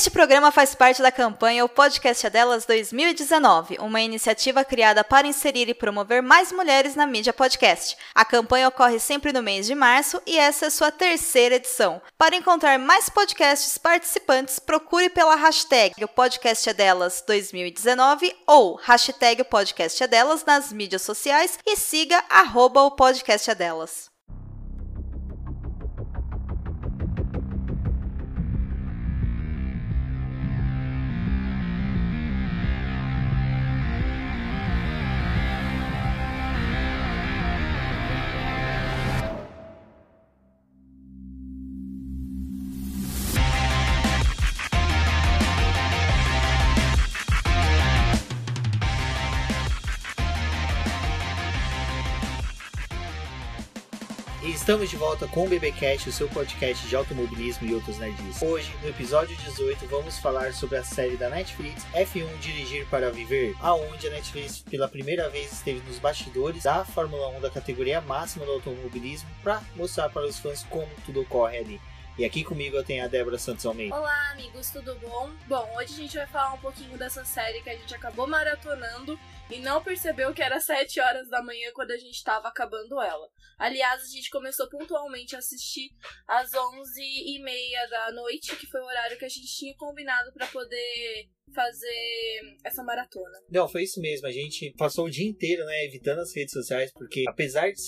Este programa faz parte da campanha O Podcast é Delas 2019, uma iniciativa criada para inserir e promover mais mulheres na mídia podcast. A campanha ocorre sempre no mês de março e essa é sua terceira edição. Para encontrar mais podcasts participantes, procure pela hashtag O Podcast é Delas 2019 ou hashtag O Podcast é Delas nas mídias sociais e siga arroba o Podcast Delas. Estamos de volta com o BBcast, o seu podcast de automobilismo e outros nerds. Hoje, no episódio 18, vamos falar sobre a série da Netflix F1 Dirigir para Viver, aonde a Netflix pela primeira vez esteve nos bastidores da Fórmula 1 da categoria máxima do automobilismo para mostrar para os fãs como tudo ocorre ali. E aqui comigo eu tenho a Débora Santos Almeida. Olá, amigos, tudo bom? Bom, hoje a gente vai falar um pouquinho dessa série que a gente acabou maratonando e não percebeu que era 7 horas da manhã quando a gente estava acabando ela. Aliás, a gente começou pontualmente a assistir às 11h30 da noite, que foi o horário que a gente tinha combinado para poder fazer essa maratona. Não, foi isso mesmo. A gente passou o dia inteiro, né, evitando as redes sociais, porque apesar de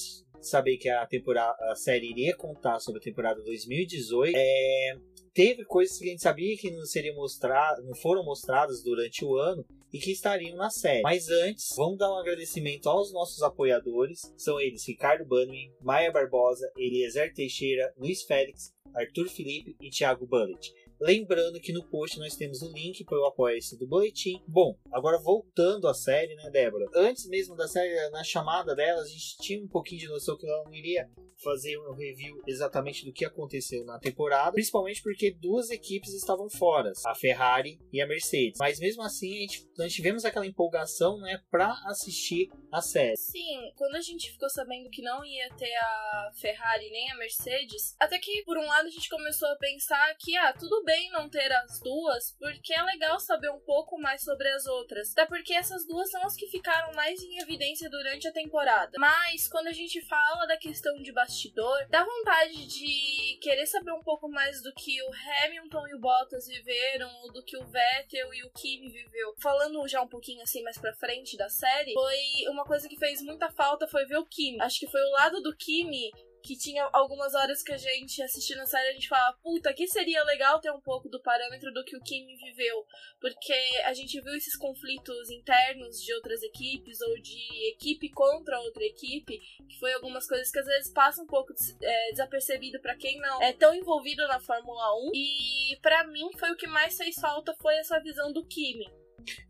saber que a temporada, a série iria contar sobre a temporada 2018, é, teve coisas que a gente sabia que não seriam mostradas, não foram mostradas durante o ano e que estariam na série. Mas antes, vamos dar um agradecimento aos nossos apoiadores. São eles Ricardo Bannerman, Maia Barbosa, Eliezer Teixeira, Luiz Félix, Arthur Felipe e Thiago Bullet. Lembrando que no post nós temos o link para o apoia-se do boletim. Bom, agora voltando à série, né, Débora? Antes mesmo da série, na chamada dela, a gente tinha um pouquinho de noção que ela não iria fazer um review exatamente do que aconteceu na temporada, principalmente porque duas equipes estavam fora, a Ferrari e a Mercedes. Mas mesmo assim, a gente, nós tivemos aquela empolgação, né, para assistir a série. Sim, quando a gente ficou sabendo que não ia ter a Ferrari nem a Mercedes, até que por um lado a gente começou a pensar que, ah, tudo bem não ter as duas, porque é legal saber um pouco mais sobre as outras. Até porque essas duas são as que ficaram mais em evidência durante a temporada. Mas quando a gente fala da questão de bastidor, dá vontade de querer saber um pouco mais do que o Hamilton e o Bottas viveram, ou do que o Vettel e o Kimi viveu. Falando já um pouquinho assim mais pra frente da série, foi uma coisa que fez muita falta foi ver o Kimi. Acho que foi o lado do Kimi que tinha algumas horas que a gente assistindo a série a gente falava, puta, que seria legal ter um pouco do parâmetro do que o Kimi viveu, porque a gente viu esses conflitos internos de outras equipes ou de equipe contra outra equipe, que foi algumas coisas que às vezes passam um pouco é, desapercebido para quem não é tão envolvido na Fórmula 1, e para mim foi o que mais fez falta foi essa visão do Kimi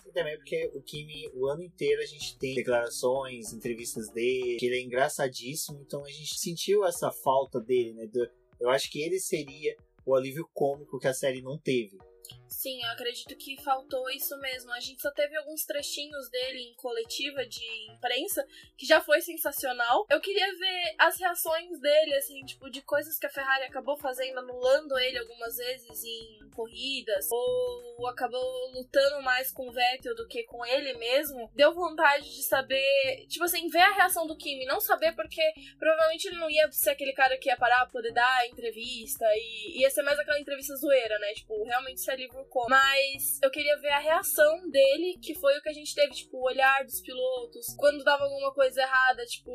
e também porque o Kimi, o ano inteiro, a gente tem declarações, entrevistas dele, que ele é engraçadíssimo, então a gente sentiu essa falta dele, né? Eu acho que ele seria o alívio cômico que a série não teve. Sim, eu acredito que faltou isso mesmo. A gente só teve alguns trechinhos dele em coletiva de imprensa, que já foi sensacional. Eu queria ver as reações dele, assim, tipo, de coisas que a Ferrari acabou fazendo, anulando ele algumas vezes em corridas, ou acabou lutando mais com o Vettel do que com ele mesmo. Deu vontade de saber, tipo assim, ver a reação do Kimi, não saber porque provavelmente ele não ia ser aquele cara que ia parar pra poder dar entrevista e ia ser mais aquela entrevista zoeira, né? Tipo, realmente ser Mas eu queria ver a reação dele, que foi o que a gente teve, tipo, o olhar dos pilotos. Quando dava alguma coisa errada, tipo,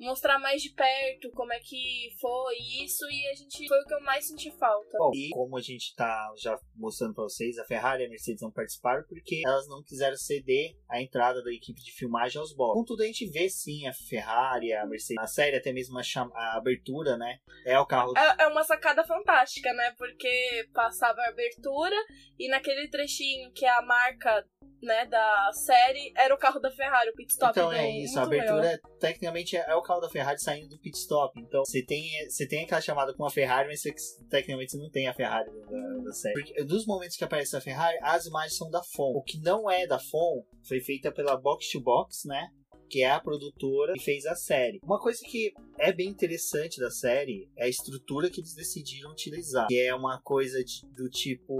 mostrar mais de perto como é que foi isso. E a gente foi o que eu mais senti falta. Bom, e como a gente tá já mostrando pra vocês, a Ferrari e a Mercedes não participaram porque elas não quiseram ceder a entrada da equipe de filmagem aos boxes. Contudo, a gente vê sim a Ferrari, a Mercedes, na série, até mesmo a, a abertura, né? É o carro. É, é uma sacada fantástica, né? Porque passava a abertura e naquele trechinho que é a marca né, da série, era o carro da Ferrari, o pit stop. Então, então é isso, a abertura é, tecnicamente é o carro da Ferrari saindo do pit stop. Então você tem, você tem aquela chamada com a Ferrari, mas você, tecnicamente você não tem a Ferrari da, da série. Porque dos momentos que aparece a Ferrari, as imagens são da FOM. O que não é da FOM foi feita pela Box to Box, né? que é a produtora que fez a série. Uma coisa que é bem interessante da série é a estrutura que eles decidiram utilizar, que é uma coisa de, do tipo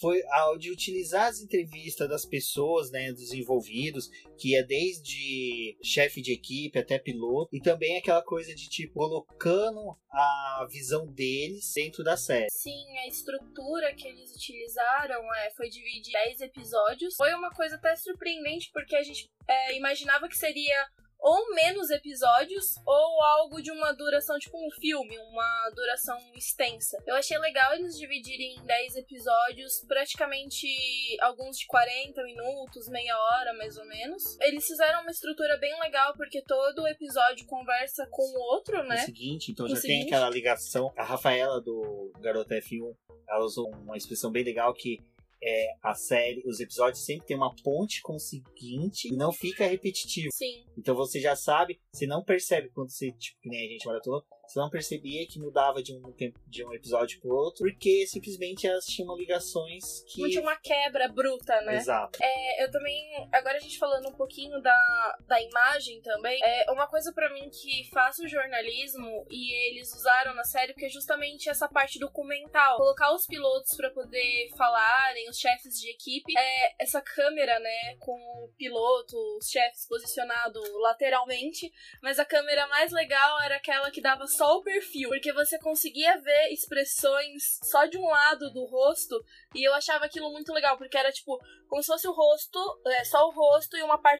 foi ao de utilizar as entrevistas das pessoas, né, dos envolvidos, que é desde chefe de equipe até piloto, e também aquela coisa de tipo colocando a visão deles dentro da série. Sim, a estrutura que eles utilizaram é, foi dividir 10 episódios. Foi uma coisa até surpreendente, porque a gente é, imaginava que seria ou menos episódios, ou algo de uma duração, tipo um filme, uma duração extensa. Eu achei legal eles dividirem em 10 episódios, praticamente alguns de 40 minutos, meia hora mais ou menos. Eles fizeram uma estrutura bem legal, porque todo episódio conversa com o outro, né? O seguinte, então O já seguinte. tem aquela ligação. A Rafaela do Garota F1, ela usou uma expressão bem legal que é a série, os episódios sempre tem uma ponte com o seguinte e não fica repetitivo. Sim. Então você já sabe, você não percebe quando você, tipo, que nem a gente maratonou, você não percebia que mudava de um, tempo- de um episódio pro outro, porque simplesmente elas tinham ligações que. Não tinha uma quebra bruta, né? Exato. É, eu também, agora a gente falando um pouquinho da, da imagem também, é uma coisa pra mim que faço jornalismo e eles usaram na série que é justamente essa parte documental, colocar os pilotos pra poder falarem, os chefes de equipe, é essa câmera, né, com o piloto, os chefes posicionados lateralmente, mas a câmera mais legal era aquela que dava só o perfil, porque você conseguia ver expressões só de um lado do rosto e eu achava aquilo muito legal, porque era tipo como se fosse o rosto, é, só o rosto e uma parte